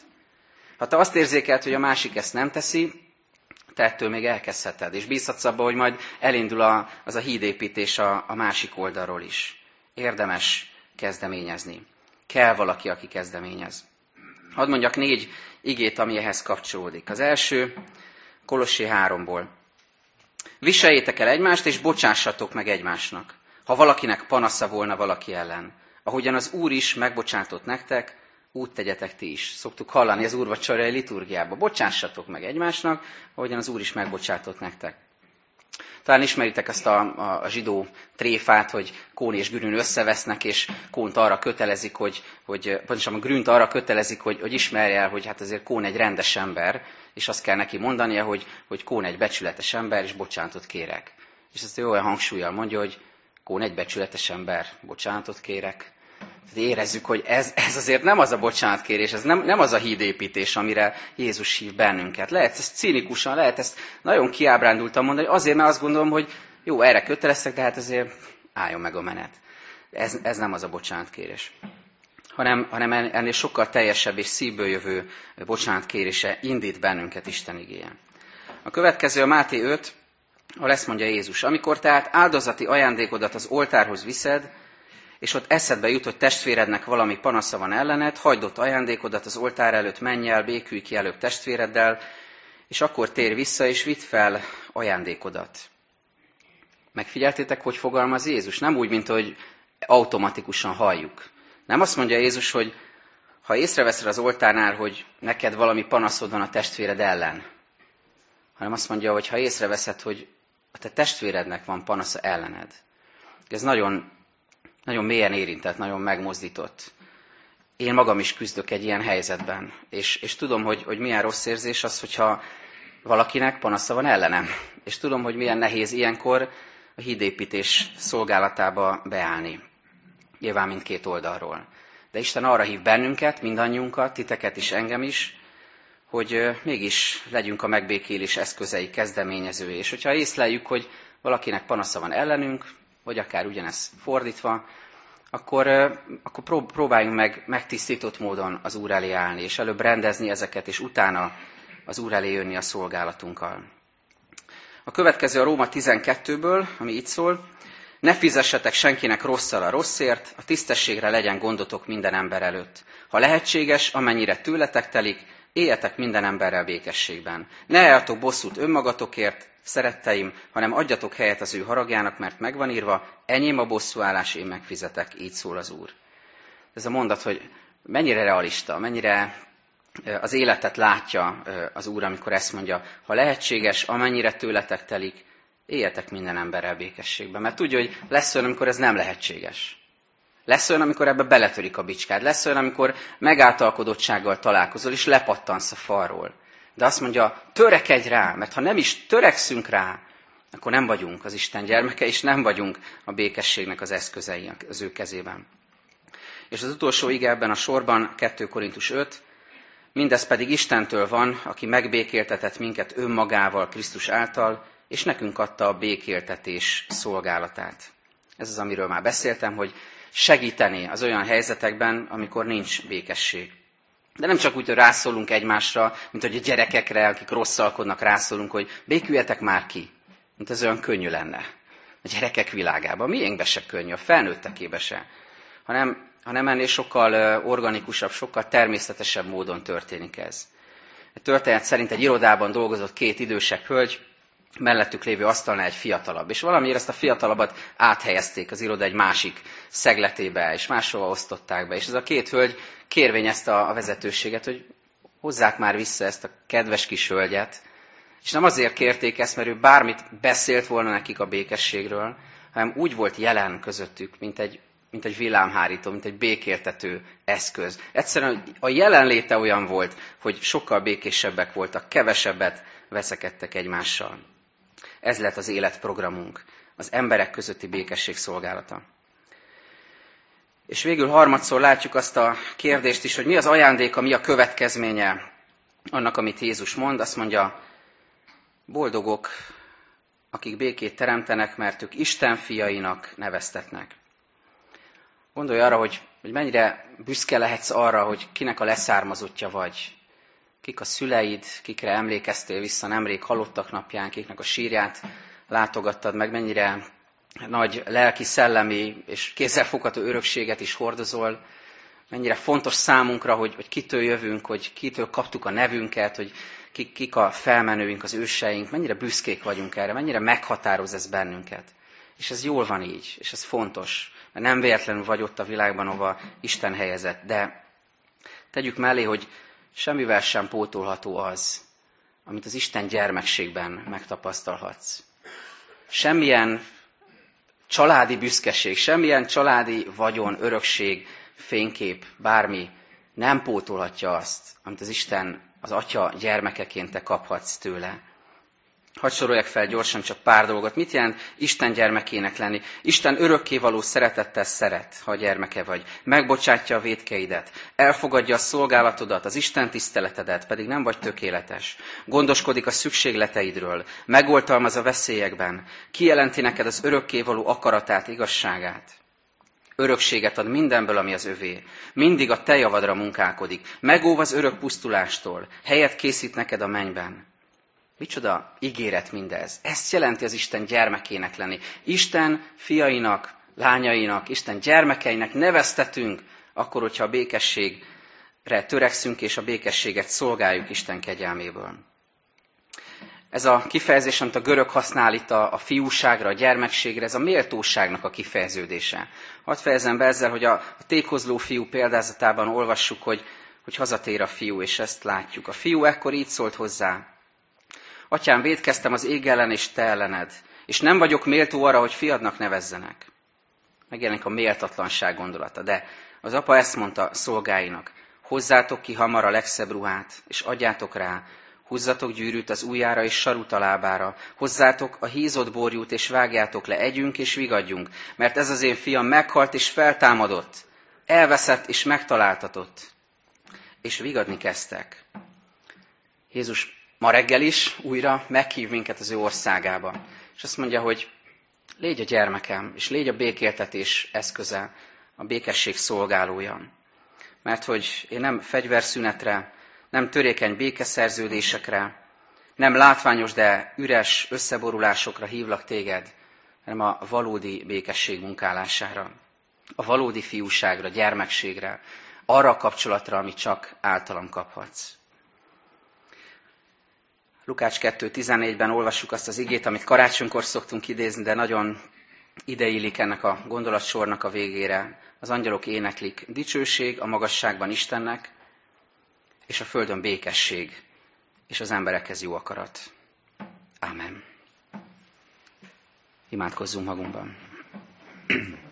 Ha te azt érzékelt, hogy a másik ezt nem teszi, te ettől még elkezdheted, és bízhatsz abba, hogy majd elindul a, az a hídépítés a, a másik oldalról is. Érdemes kezdeményezni. Kell valaki, aki kezdeményez. Hadd mondjak négy igét, ami ehhez kapcsolódik. Az első, Kolossé 3-ból. Viseljétek el egymást, és bocsássatok meg egymásnak. ha valakinek panasza volna valaki ellen. Ahogyan az Úr is megbocsátott nektek, úgy tegyetek ti is. Szoktuk hallani az úrvacsorai liturgiába. Bocsássatok meg egymásnak, ahogyan az Úr is megbocsátott nektek. Talán ismeritek ezt a, a, a zsidó tréfát, hogy Kón és Grün összevesznek, és Kónt arra kötelezik, hogy, hogy pontosabban Grünt arra kötelezik, hogy, hogy ismerje el, hogy hát azért Kón egy rendes ember, és azt kell neki mondania, hogy, hogy Kón egy becsületes ember, és bocsánatot kérek. És ezt olyan hangsúlyjal mondja, hogy Kón egy becsületes ember, bocsánatot kérek. Érezzük, hogy ez, ez azért nem az a bocsánatkérés, ez nem, nem az a hídépítés, amire Jézus hív bennünket. Lehet ezt cínikusan, lehet ezt nagyon kiábrándultan mondani, azért, mert azt gondolom, hogy jó, erre köteleztek, de hát azért álljon meg a menet. Ez, ez nem az a bocsánatkérés. Hanem, hanem ennél sokkal teljesebb és szívből jövő bocsánatkérése indít bennünket Isten igéje. A következő a Máté 5, ahol ezt mondja Jézus. Amikor tehát áldozati ajándékodat az oltárhoz viszed, és ott eszedbe jut, hogy testvérednek valami panasza van ellened, hagyd ott ajándékodat az oltár előtt, menj el, békülj ki előbb testvéreddel, és akkor tér vissza, és vidd fel ajándékodat. Megfigyeltétek, hogy fogalmaz Jézus? Nem úgy, mint hogy automatikusan halljuk. Nem azt mondja Jézus, hogy ha észreveszed az oltárnál, hogy neked valami panaszod van a testvéred ellen, hanem azt mondja, hogy ha észreveszed, hogy a te testvérednek van panasza ellened. Ez nagyon nagyon mélyen érintett, nagyon megmozdított. Én magam is küzdök egy ilyen helyzetben, és, és tudom, hogy, hogy milyen rossz érzés az, hogyha valakinek panasza van ellenem. És tudom, hogy milyen nehéz ilyenkor a hídépítés szolgálatába beállni. Nyilván mindkét oldalról. De Isten arra hív bennünket, mindannyiunkat, titeket is, engem is, hogy mégis legyünk a megbékélés eszközei, kezdeményezői. És hogyha észleljük, hogy valakinek panasza van ellenünk, vagy akár ugyanez fordítva, akkor, akkor próbáljunk meg megtisztított módon az Úr elé állni, és előbb rendezni ezeket, és utána az Úr elé jönni a szolgálatunkkal. A következő a Róma 12-ből, ami itt szól. Ne fizessetek senkinek rosszal a rosszért, a tisztességre legyen gondotok minden ember előtt. Ha lehetséges, amennyire tőletek telik, éljetek minden emberrel békességben. Ne eljatok bosszút önmagatokért, szeretteim, hanem adjatok helyet az ő haragjának, mert megvan írva, enyém a bosszúállás, én megfizetek, így szól az Úr. Ez a mondat, hogy mennyire realista, mennyire az életet látja az Úr, amikor ezt mondja, ha lehetséges, amennyire tőletek telik, éljetek minden emberrel békességben. Mert tudja, hogy lesz olyan, amikor ez nem lehetséges. Lesz olyan, amikor ebbe beletörik a bicskád. Lesz olyan, amikor megáltalkodottsággal találkozol, és lepattansz a falról. De azt mondja, törekedj rá, mert ha nem is törekszünk rá, akkor nem vagyunk az Isten gyermeke, és nem vagyunk a békességnek az eszközei az ő kezében. És az utolsó ige ebben a sorban, 2 Korintus 5, mindez pedig Istentől van, aki megbékéltetett minket önmagával Krisztus által, és nekünk adta a békéltetés szolgálatát. Ez az, amiről már beszéltem, hogy segíteni az olyan helyzetekben, amikor nincs békesség. De nem csak úgy, hogy rászólunk egymásra, mint hogy a gyerekekre, akik rosszalkodnak, rászólunk, hogy béküljetek már ki. Mint ez olyan könnyű lenne. A gyerekek világában. Miénkbe se könnyű, a felnőttekébe se. Hanem, hanem ennél sokkal organikusabb, sokkal természetesebb módon történik ez. A történet szerint egy irodában dolgozott két idősebb hölgy, mellettük lévő asztalnál egy fiatalabb. És valamiért ezt a fiatalabbat áthelyezték az iroda egy másik szegletébe, és máshova osztották be. És ez a két hölgy kérvényezte a vezetőséget, hogy hozzák már vissza ezt a kedves kis hölgyet. És nem azért kérték ezt, mert ő bármit beszélt volna nekik a békességről, hanem úgy volt jelen közöttük, mint egy, mint egy villámhárító, mint egy békéltető eszköz. Egyszerűen a jelenléte olyan volt, hogy sokkal békésebbek voltak, kevesebbet veszekedtek egymással. Ez lett az életprogramunk, az emberek közötti békesség szolgálata. És végül harmadszor látjuk azt a kérdést is, hogy mi az ajándéka, mi a következménye annak, amit Jézus mond. Azt mondja, boldogok, akik békét teremtenek, mert ők Isten fiainak neveztetnek. Gondolj arra, hogy, hogy mennyire büszke lehetsz arra, hogy kinek a leszármazottja vagy. Kik a szüleid, kikre emlékeztél vissza nemrég halottak napján, kiknek a sírját látogattad meg, mennyire nagy lelki, szellemi és kézzelfogható örökséget is hordozol, mennyire fontos számunkra, hogy, hogy kitől jövünk, hogy kitől kaptuk a nevünket, hogy kik, kik a felmenőink, az őseink, mennyire büszkék vagyunk erre, mennyire meghatároz ez bennünket. És ez jól van így, és ez fontos, mert nem véletlenül vagy ott a világban, ahova Isten helyezett. De tegyük mellé, hogy semmivel sem pótolható az, amit az Isten gyermekségben megtapasztalhatsz. Semmilyen családi büszkeség, semmilyen családi vagyon, örökség, fénykép, bármi nem pótolhatja azt, amit az Isten az Atya gyermekeként te kaphatsz tőle. Hadd soroljak fel gyorsan csak pár dolgot. Mit jelent Isten gyermekének lenni? Isten örökkévaló szeretettel szeret, ha gyermeke vagy. Megbocsátja a védkeidet. Elfogadja a szolgálatodat, az Isten tiszteletedet, pedig nem vagy tökéletes. Gondoskodik a szükségleteidről. Megoltalmaz a veszélyekben. Kijelenti neked az örökkévaló akaratát, igazságát. Örökséget ad mindenből, ami az övé. Mindig a te javadra munkálkodik. Megóv az örök pusztulástól. Helyet készít neked a mennyben. Micsoda ígéret mindez. Ezt jelenti az Isten gyermekének lenni. Isten fiainak, lányainak, Isten gyermekeinek neveztetünk, akkor, hogyha a békességre törekszünk, és a békességet szolgáljuk Isten kegyelméből. Ez a kifejezés, amit a görög használ itt a, a fiúságra, a gyermekségre, ez a méltóságnak a kifejeződése. Hadd fejezem be ezzel, hogy a, a tékozló fiú példázatában olvassuk, hogy, hogy hazatér a fiú, és ezt látjuk. A fiú ekkor így szólt hozzá, Atyám, védkeztem az ég ellen és te ellened, és nem vagyok méltó arra, hogy fiadnak nevezzenek. Megjelenik a méltatlanság gondolata, de az apa ezt mondta szolgáinak, hozzátok ki hamar a legszebb ruhát, és adjátok rá, húzzatok gyűrűt az ujjára és sarut a lábára, hozzátok a hízott borjút, és vágjátok le, együnk és vigadjunk, mert ez az én fiam meghalt és feltámadott, elveszett és megtaláltatott. És vigadni kezdtek. Jézus ma reggel is újra meghív minket az ő országába. És azt mondja, hogy légy a gyermekem, és légy a békéltetés eszköze, a békesség szolgálója. Mert hogy én nem fegyverszünetre, nem törékeny békeszerződésekre, nem látványos, de üres összeborulásokra hívlak téged, hanem a valódi békesség munkálására, a valódi fiúságra, gyermekségre, arra a kapcsolatra, amit csak általam kaphatsz. Lukács 2.14-ben olvassuk azt az igét, amit karácsonykor szoktunk idézni, de nagyon ideillik ennek a gondolatsornak a végére. Az angyalok éneklik dicsőség a magasságban Istennek, és a földön békesség, és az emberekhez jó akarat. Ámen. Imádkozzunk magunkban. [CLEARS THROAT]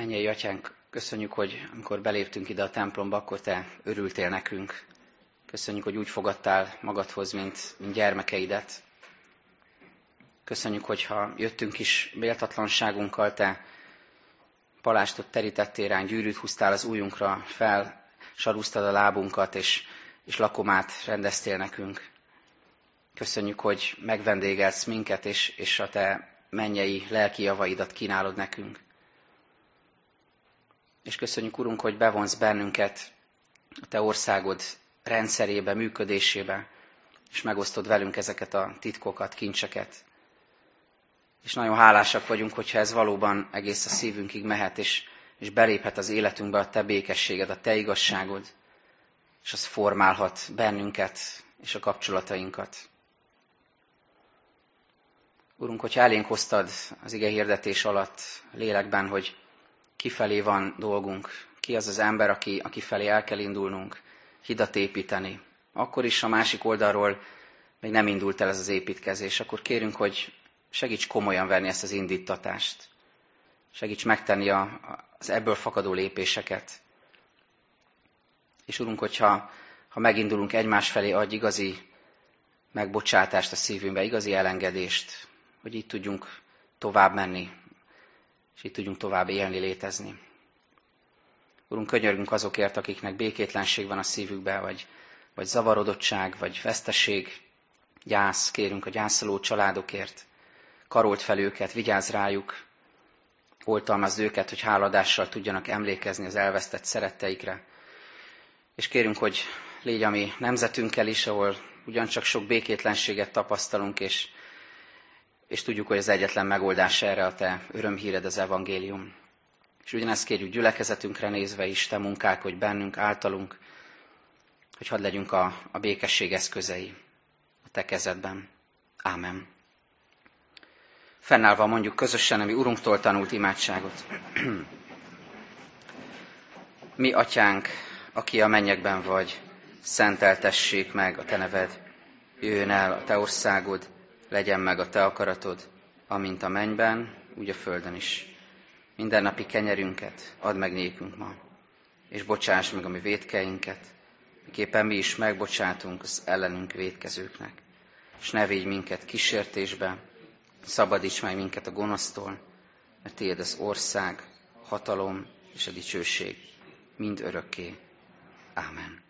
Mennyei atyánk, köszönjük, hogy amikor beléptünk ide a templomba, akkor te örültél nekünk. Köszönjük, hogy úgy fogadtál magadhoz, mint, mint gyermekeidet. Köszönjük, hogy ha jöttünk is méltatlanságunkkal, te palástot terítettél ránk, gyűrűt húztál az újunkra, fel, sarúztad a lábunkat, és, és lakomát rendeztél nekünk. Köszönjük, hogy megvendégelsz minket, és, és a te mennyei lelki javaidat kínálod nekünk. És köszönjük, Urunk, hogy bevonsz bennünket a Te országod rendszerébe, működésébe, és megosztod velünk ezeket a titkokat, kincseket. És nagyon hálásak vagyunk, hogyha ez valóban egész a szívünkig mehet, és, és beléphet az életünkbe a Te békességed, a Te igazságod, és az formálhat bennünket és a kapcsolatainkat. Urunk, hogyha elénk hoztad az ige hirdetés alatt lélekben, hogy kifelé van dolgunk, ki az az ember, aki, aki felé el kell indulnunk, hidat építeni. Akkor is a másik oldalról még nem indult el ez az építkezés, akkor kérünk, hogy segíts komolyan venni ezt az indítatást. Segíts megtenni a, az ebből fakadó lépéseket. És Urunk, hogyha ha megindulunk egymás felé, adj igazi megbocsátást a szívünkbe, igazi elengedést, hogy így tudjunk tovább menni, és így tudjunk tovább élni, létezni. Urunk, könyörgünk azokért, akiknek békétlenség van a szívükben, vagy, vagy zavarodottság, vagy veszteség, gyász, kérünk a gyászoló családokért, karolt fel őket, vigyázz rájuk, oltalmazd őket, hogy háladással tudjanak emlékezni az elvesztett szeretteikre. És kérünk, hogy légy a mi nemzetünkkel is, ahol ugyancsak sok békétlenséget tapasztalunk, és, és tudjuk, hogy az egyetlen megoldás erre a te örömhíred az evangélium. És ugyanezt kérjük gyülekezetünkre nézve is, te hogy bennünk, általunk, hogy hadd legyünk a, a békesség eszközei a te kezedben. Ámen. Fennállva mondjuk közösen, ami Urunktól tanult imádságot. Mi, atyánk, aki a mennyekben vagy, szenteltessék meg a te neved, jöjjön el a te országod, legyen meg a te akaratod, amint a mennyben, úgy a földön is. Mindennapi kenyerünket add meg nékünk ma, és bocsáss meg a mi védkeinket, miképpen mi is megbocsátunk az ellenünk védkezőknek. És ne védj minket kísértésbe, szabadíts meg minket a gonosztól, mert tiéd az ország, hatalom és a dicsőség mind örökké. Amen.